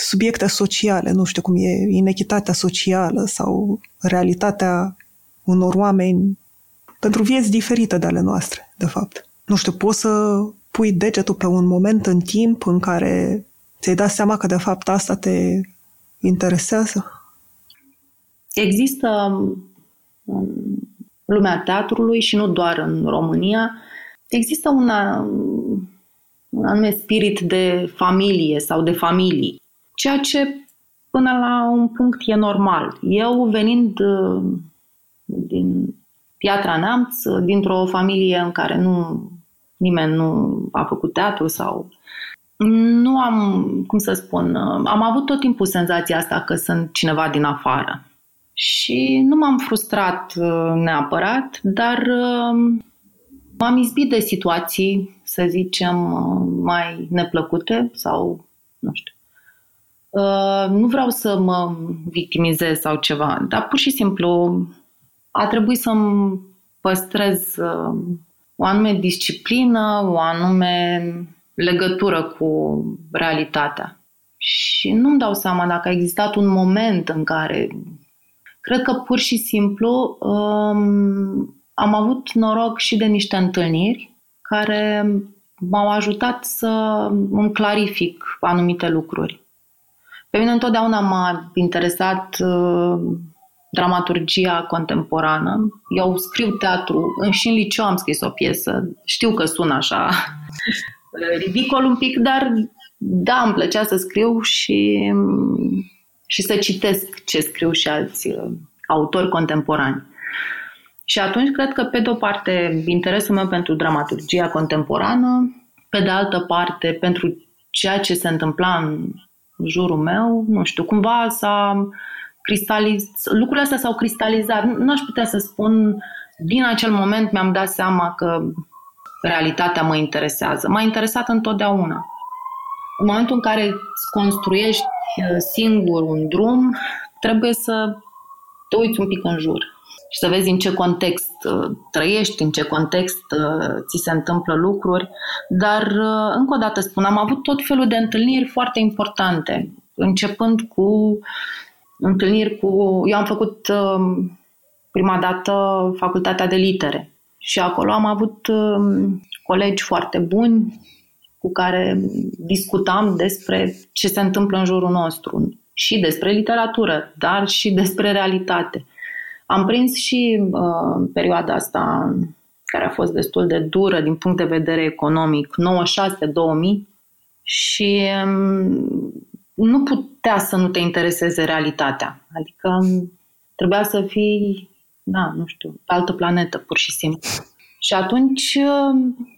subiecte sociale, nu știu cum e inechitatea socială sau realitatea unor oameni pentru vieți diferite de ale noastre, de fapt. Nu știu, poți să pui degetul pe un moment în timp în care ți-ai dat seama că de fapt asta te interesează? Există în lumea teatrului și nu doar în România, există una, un anume spirit de familie sau de familii, ceea ce până la un punct e normal. Eu venind uh, din Piatra Neamț, dintr-o familie în care nu nimeni nu a făcut teatru sau nu am, cum să spun, am avut tot timpul senzația asta că sunt cineva din afară. Și nu m-am frustrat uh, neapărat, dar uh, m-am izbit de situații, să zicem, uh, mai neplăcute sau, nu știu, nu vreau să mă victimizez sau ceva, dar pur și simplu a trebuit să-mi păstrez o anume disciplină, o anume legătură cu realitatea. Și nu-mi dau seama dacă a existat un moment în care cred că pur și simplu um, am avut noroc și de niște întâlniri care m-au ajutat să îmi clarific anumite lucruri. Pe mine întotdeauna m-a interesat uh, dramaturgia contemporană. Eu scriu teatru, și în liceu am scris o piesă. Știu că sună așa ridicol un pic, dar da, îmi plăcea să scriu și, și să citesc ce scriu și alți uh, autori contemporani. Și atunci cred că, pe de o parte, interesul meu pentru dramaturgia contemporană, pe de altă parte, pentru ceea ce se întâmpla în jurul meu, nu știu, cumva s-a cristalizat, lucrurile astea s-au cristalizat. Nu aș putea să spun, din acel moment mi-am dat seama că realitatea mă interesează. M-a interesat întotdeauna. În momentul în care îți construiești uh, singur un drum, trebuie să te uiți un pic în jur și să vezi în ce context uh, trăiești, în ce context uh, ți se întâmplă lucruri. Dar, încă o dată spun, am avut tot felul de întâlniri foarte importante, începând cu întâlniri cu... Eu am făcut prima dată facultatea de litere și acolo am avut um, colegi foarte buni cu care discutam despre ce se întâmplă în jurul nostru și despre literatură, dar și despre realitate. Am prins și uh, perioada asta care a fost destul de dură din punct de vedere economic, 96-2000 și um, nu putea să nu te intereseze realitatea. Adică um, trebuia să fii da, nu știu, pe altă planetă, pur și simplu. Și atunci,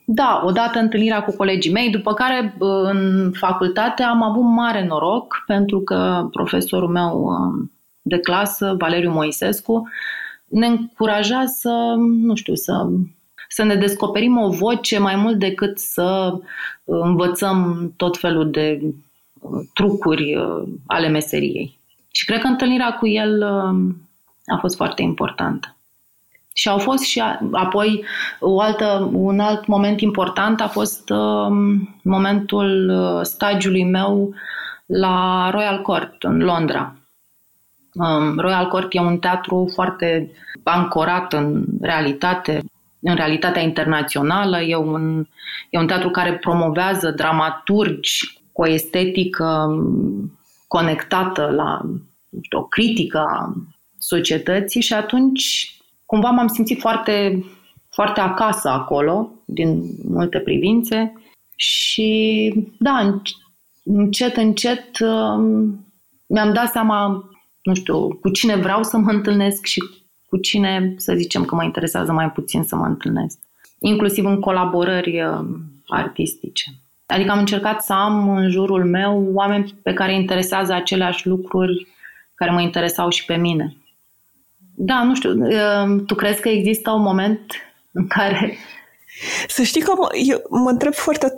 da, odată întâlnirea cu colegii mei, după care în facultate am avut mare noroc pentru că profesorul meu de clasă, Valeriu Moisescu, ne încuraja să, nu știu, să, să ne descoperim o voce mai mult decât să învățăm tot felul de trucuri ale meseriei. Și cred că întâlnirea cu el a fost foarte importantă. Și au fost și apoi o altă, un alt moment important a fost uh, momentul uh, stagiului meu la Royal Court în Londra. Um, Royal Court e un teatru foarte ancorat în realitate, în realitatea internațională. E un, e un teatru care promovează dramaturgi cu o estetică um, conectată la nu știu, o critică a societății și atunci cumva m-am simțit foarte, foarte acasă acolo, din multe privințe și da, încet, încet um, mi-am dat seama, nu știu, cu cine vreau să mă întâlnesc și cu cine, să zicem că mă interesează mai puțin să mă întâlnesc. Inclusiv în colaborări um, artistice. Adică am încercat să am în jurul meu oameni pe care interesează aceleași lucruri care mă interesau și pe mine. Da, nu știu. Ehm, tu crezi că există un moment în care... Să știi că mă, eu mă întreb foarte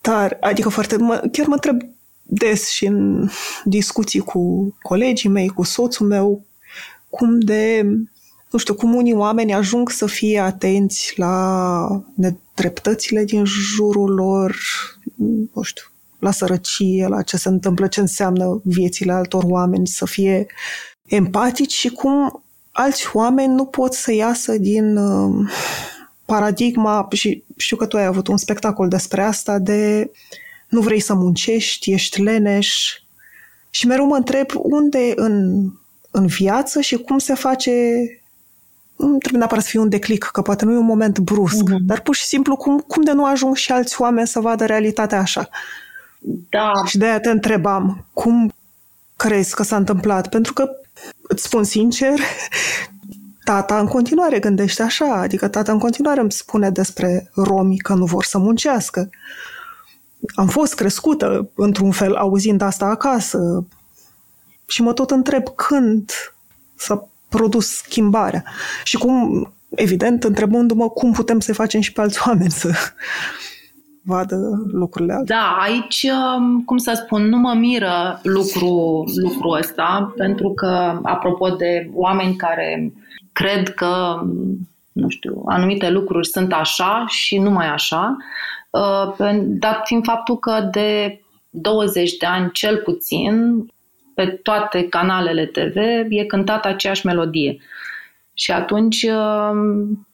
tare, adică foarte, mă, chiar mă întreb des și în discuții cu colegii mei, cu soțul meu, cum de, nu știu, cum unii oameni ajung să fie atenți la nedreptățile din jurul lor, nu știu, la sărăcie, la ce se întâmplă, ce înseamnă viețile altor oameni, să fie empatici și cum alți oameni nu pot să iasă din uh, paradigma, și știu că tu ai avut un spectacol despre asta, de nu vrei să muncești, ești leneș. Și mereu mă întreb unde în, în viață și cum se face nu trebuie neapărat să fie un declic, că poate nu e un moment brusc, uh-huh. dar pur și simplu cum, cum de nu ajung și alți oameni să vadă realitatea așa? Da. Și de aia te întrebam, cum crezi că s-a întâmplat? Pentru că, îți spun sincer, tata în continuare gândește așa, adică tata în continuare îmi spune despre romi că nu vor să muncească. Am fost crescută, într-un fel, auzind asta acasă și mă tot întreb când să produs schimbarea. Și cum, evident, întrebându-mă cum putem să facem și pe alți oameni să vadă lucrurile altea. Da, aici, um, cum să spun, nu mă miră lucru, lucrul ăsta, pentru că, apropo de oameni care cred că, nu știu, anumite lucruri sunt așa și nu mai așa, uh, dat fiind faptul că de 20 de ani cel puțin pe toate canalele TV e cântată aceeași melodie. Și atunci um,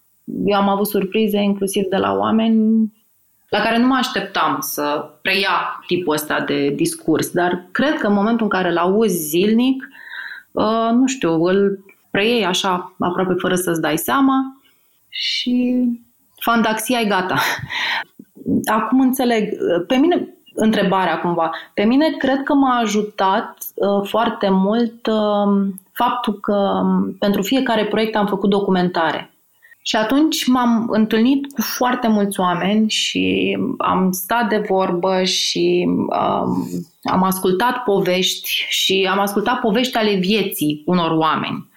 eu am avut surprize inclusiv de la oameni la care nu mă așteptam să preia tipul ăsta de discurs, dar cred că în momentul în care îl auzi zilnic, uh, nu știu, îl preiei așa aproape fără să-ți dai seama și fandaxia e gata. Acum înțeleg. Pe mine întrebarea cumva. Pe mine cred că m-a ajutat uh, foarte mult uh, faptul că um, pentru fiecare proiect am făcut documentare. Și atunci m-am întâlnit cu foarte mulți oameni și am stat de vorbă și um, am ascultat povești și am ascultat povești ale vieții unor oameni.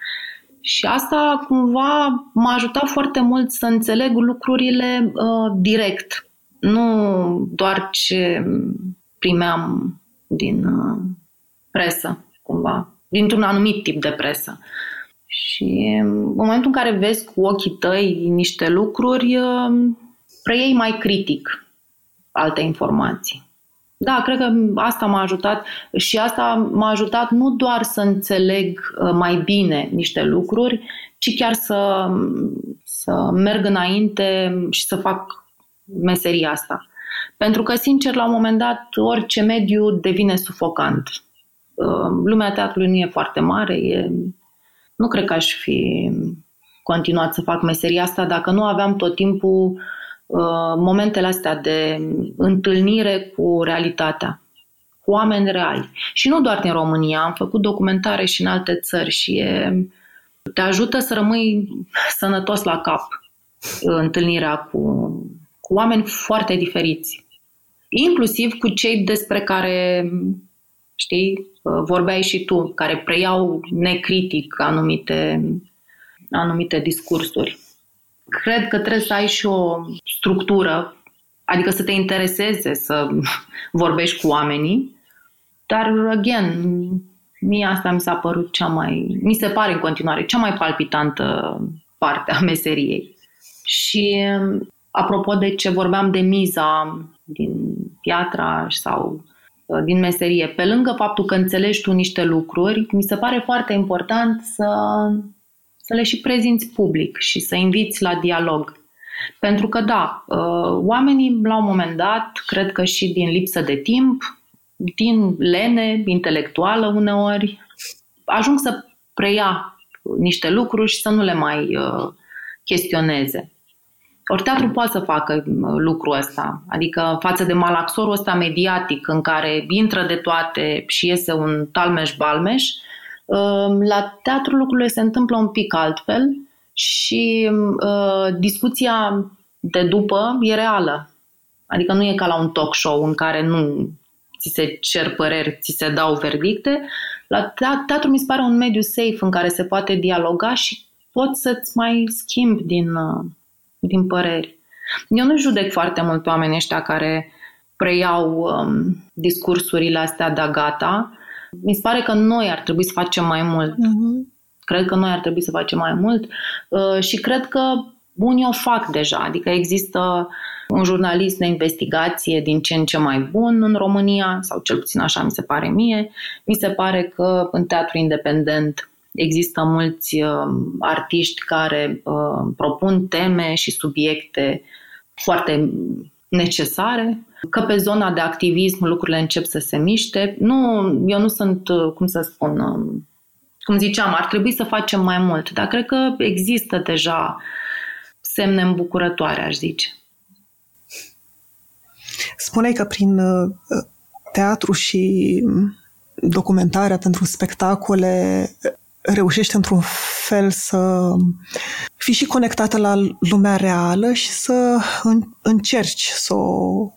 Și asta cumva m-a ajutat foarte mult să înțeleg lucrurile uh, direct nu doar ce primeam din uh, presă, cumva, dintr-un anumit tip de presă. Și în momentul în care vezi cu ochii tăi niște lucruri, uh, preiei mai critic alte informații. Da, cred că asta m-a ajutat și asta m-a ajutat nu doar să înțeleg uh, mai bine niște lucruri, ci chiar să, să merg înainte și să fac meseria asta. Pentru că, sincer, la un moment dat, orice mediu devine sufocant. Uh, lumea teatrului nu e foarte mare, e... nu cred că aș fi continuat să fac meseria asta dacă nu aveam tot timpul uh, momentele astea de întâlnire cu realitatea, cu oameni reali. Și nu doar din România, am făcut documentare și în alte țări și e, te ajută să rămâi sănătos la cap întâlnirea cu cu oameni foarte diferiți. Inclusiv cu cei despre care, știi, vorbeai și tu, care preiau necritic anumite, anumite discursuri. Cred că trebuie să ai și o structură, adică să te intereseze să vorbești cu oamenii, dar, again, mie asta mi s-a părut cea mai, mi se pare în continuare, cea mai palpitantă parte a meseriei. Și Apropo de ce vorbeam de miza din piatra sau uh, din meserie, pe lângă faptul că înțelegi tu niște lucruri, mi se pare foarte important să, să le și prezinți public și să inviți la dialog. Pentru că, da, uh, oamenii, la un moment dat, cred că și din lipsă de timp, din lene intelectuală uneori, ajung să preia niște lucruri și să nu le mai uh, chestioneze. Ori teatru poate să facă lucrul ăsta, adică față de malaxorul ăsta mediatic în care intră de toate și iese un talmeș-balmeș, um, la teatru lucrurile se întâmplă un pic altfel și uh, discuția de după e reală. Adică nu e ca la un talk show în care nu ți se cer păreri, ți se dau verdicte. La teatru mi se pare un mediu safe în care se poate dialoga și poți să-ți mai schimbi din, uh, din păreri. Eu nu judec foarte mult pe oamenii ăștia care preiau um, discursurile astea de gata. Mi se pare că noi ar trebui să facem mai mult. Uh-huh. Cred că noi ar trebui să facem mai mult uh, și cred că unii o fac deja. Adică există un jurnalist de investigație din ce în ce mai bun în România, sau cel puțin așa mi se pare mie. Mi se pare că în teatru independent există mulți uh, artiști care uh, propun teme și subiecte foarte necesare, că pe zona de activism lucrurile încep să se miște. Nu, eu nu sunt, uh, cum să spun, uh, cum ziceam, ar trebui să facem mai mult, dar cred că există deja semne îmbucurătoare, aș zice. Spuneai că prin uh, teatru și documentarea pentru spectacole reușești într-un fel să fii și conectată la lumea reală și să încerci să o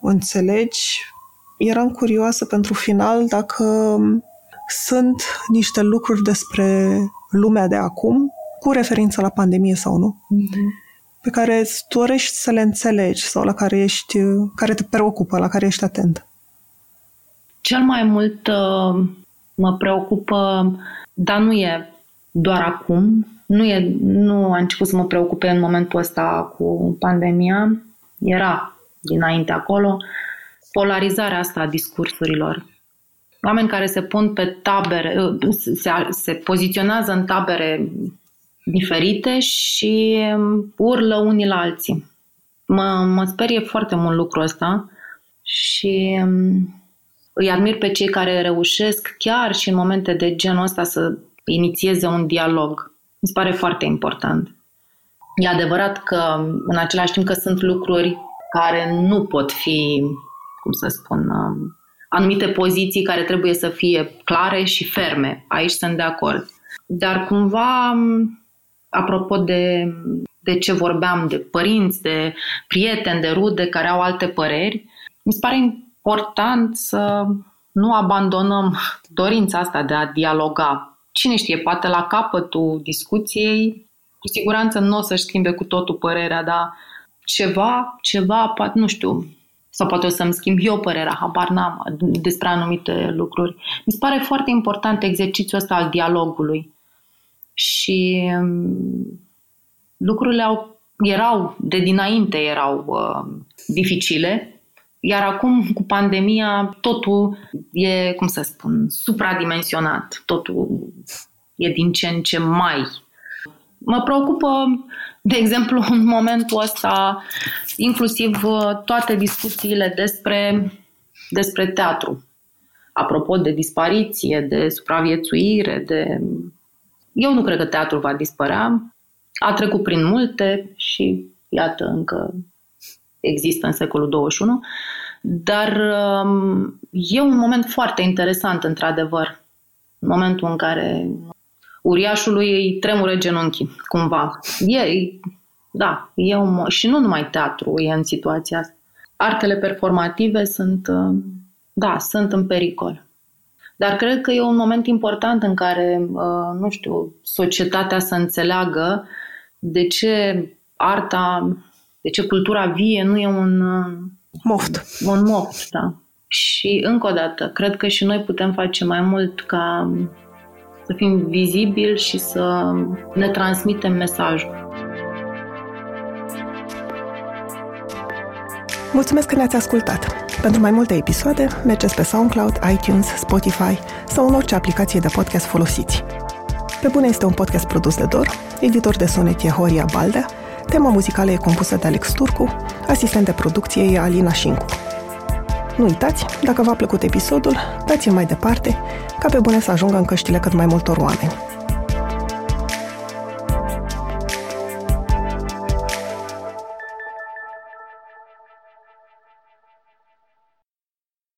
înțelegi. Eram curioasă pentru final dacă sunt niște lucruri despre lumea de acum, cu referință la pandemie sau nu, mm-hmm. pe care îți dorești să le înțelegi sau la care ești, care te preocupă, la care ești atent. Cel mai mult uh, mă preocupă, dar nu e doar acum, nu, e, nu a început să mă preocupe în momentul ăsta cu pandemia, era dinainte acolo, polarizarea asta a discursurilor. Oameni care se pun pe tabere, se, se poziționează în tabere diferite și urlă unii la alții. Mă, mă sperie foarte mult lucrul ăsta și um, îi admir pe cei care reușesc chiar și în momente de genul ăsta să inițieze un dialog. Mi se pare foarte important. E adevărat că în același timp că sunt lucruri care nu pot fi, cum să spun, um, anumite poziții care trebuie să fie clare și ferme. Aici sunt de acord. Dar cumva, apropo de, de ce vorbeam, de părinți, de prieteni, de rude care au alte păreri, mi se pare important să nu abandonăm dorința asta de a dialoga. Cine știe, poate la capătul discuției, cu siguranță nu o să-și schimbe cu totul părerea, dar ceva, ceva, poate, nu știu, sau poate o să-mi schimb eu părerea, habar n-am despre anumite lucruri. Mi se pare foarte important exercițiul ăsta al dialogului. Și um, lucrurile au, erau, de dinainte erau uh, dificile, iar acum, cu pandemia, totul e, cum să spun, supradimensionat. Totul e din ce în ce mai. Mă preocupă de exemplu, în momentul ăsta, inclusiv uh, toate discuțiile despre, despre teatru. Apropo de dispariție, de supraviețuire, de... Eu nu cred că teatrul va dispărea. A trecut prin multe și, iată, încă există în secolul 21. Dar um, e un moment foarte interesant, într-adevăr. În momentul în care uriașului îi tremură genunchii, cumva. E, da, e un, și nu numai teatru e în situația asta. Artele performative sunt, uh, da, sunt în pericol. Dar cred că e un moment important în care, uh, nu știu, societatea să înțeleagă de ce arta, de ce cultura vie nu e un uh, moft. Un moft, da. Și încă o dată, cred că și noi putem face mai mult ca să fim vizibili și să ne transmitem mesajul. Mulțumesc că ne-ați ascultat! Pentru mai multe episoade, mergeți pe SoundCloud, iTunes, Spotify sau în orice aplicație de podcast folosiți. Pe bune este un podcast produs de Dor, editor de sonet e Horia Baldea, tema muzicală e compusă de Alex Turcu, asistent de producție e Alina Șincu. Nu uitați, dacă v-a plăcut episodul, dați-l mai departe, ca pe bune să ajungă în căștile cât mai multor oameni.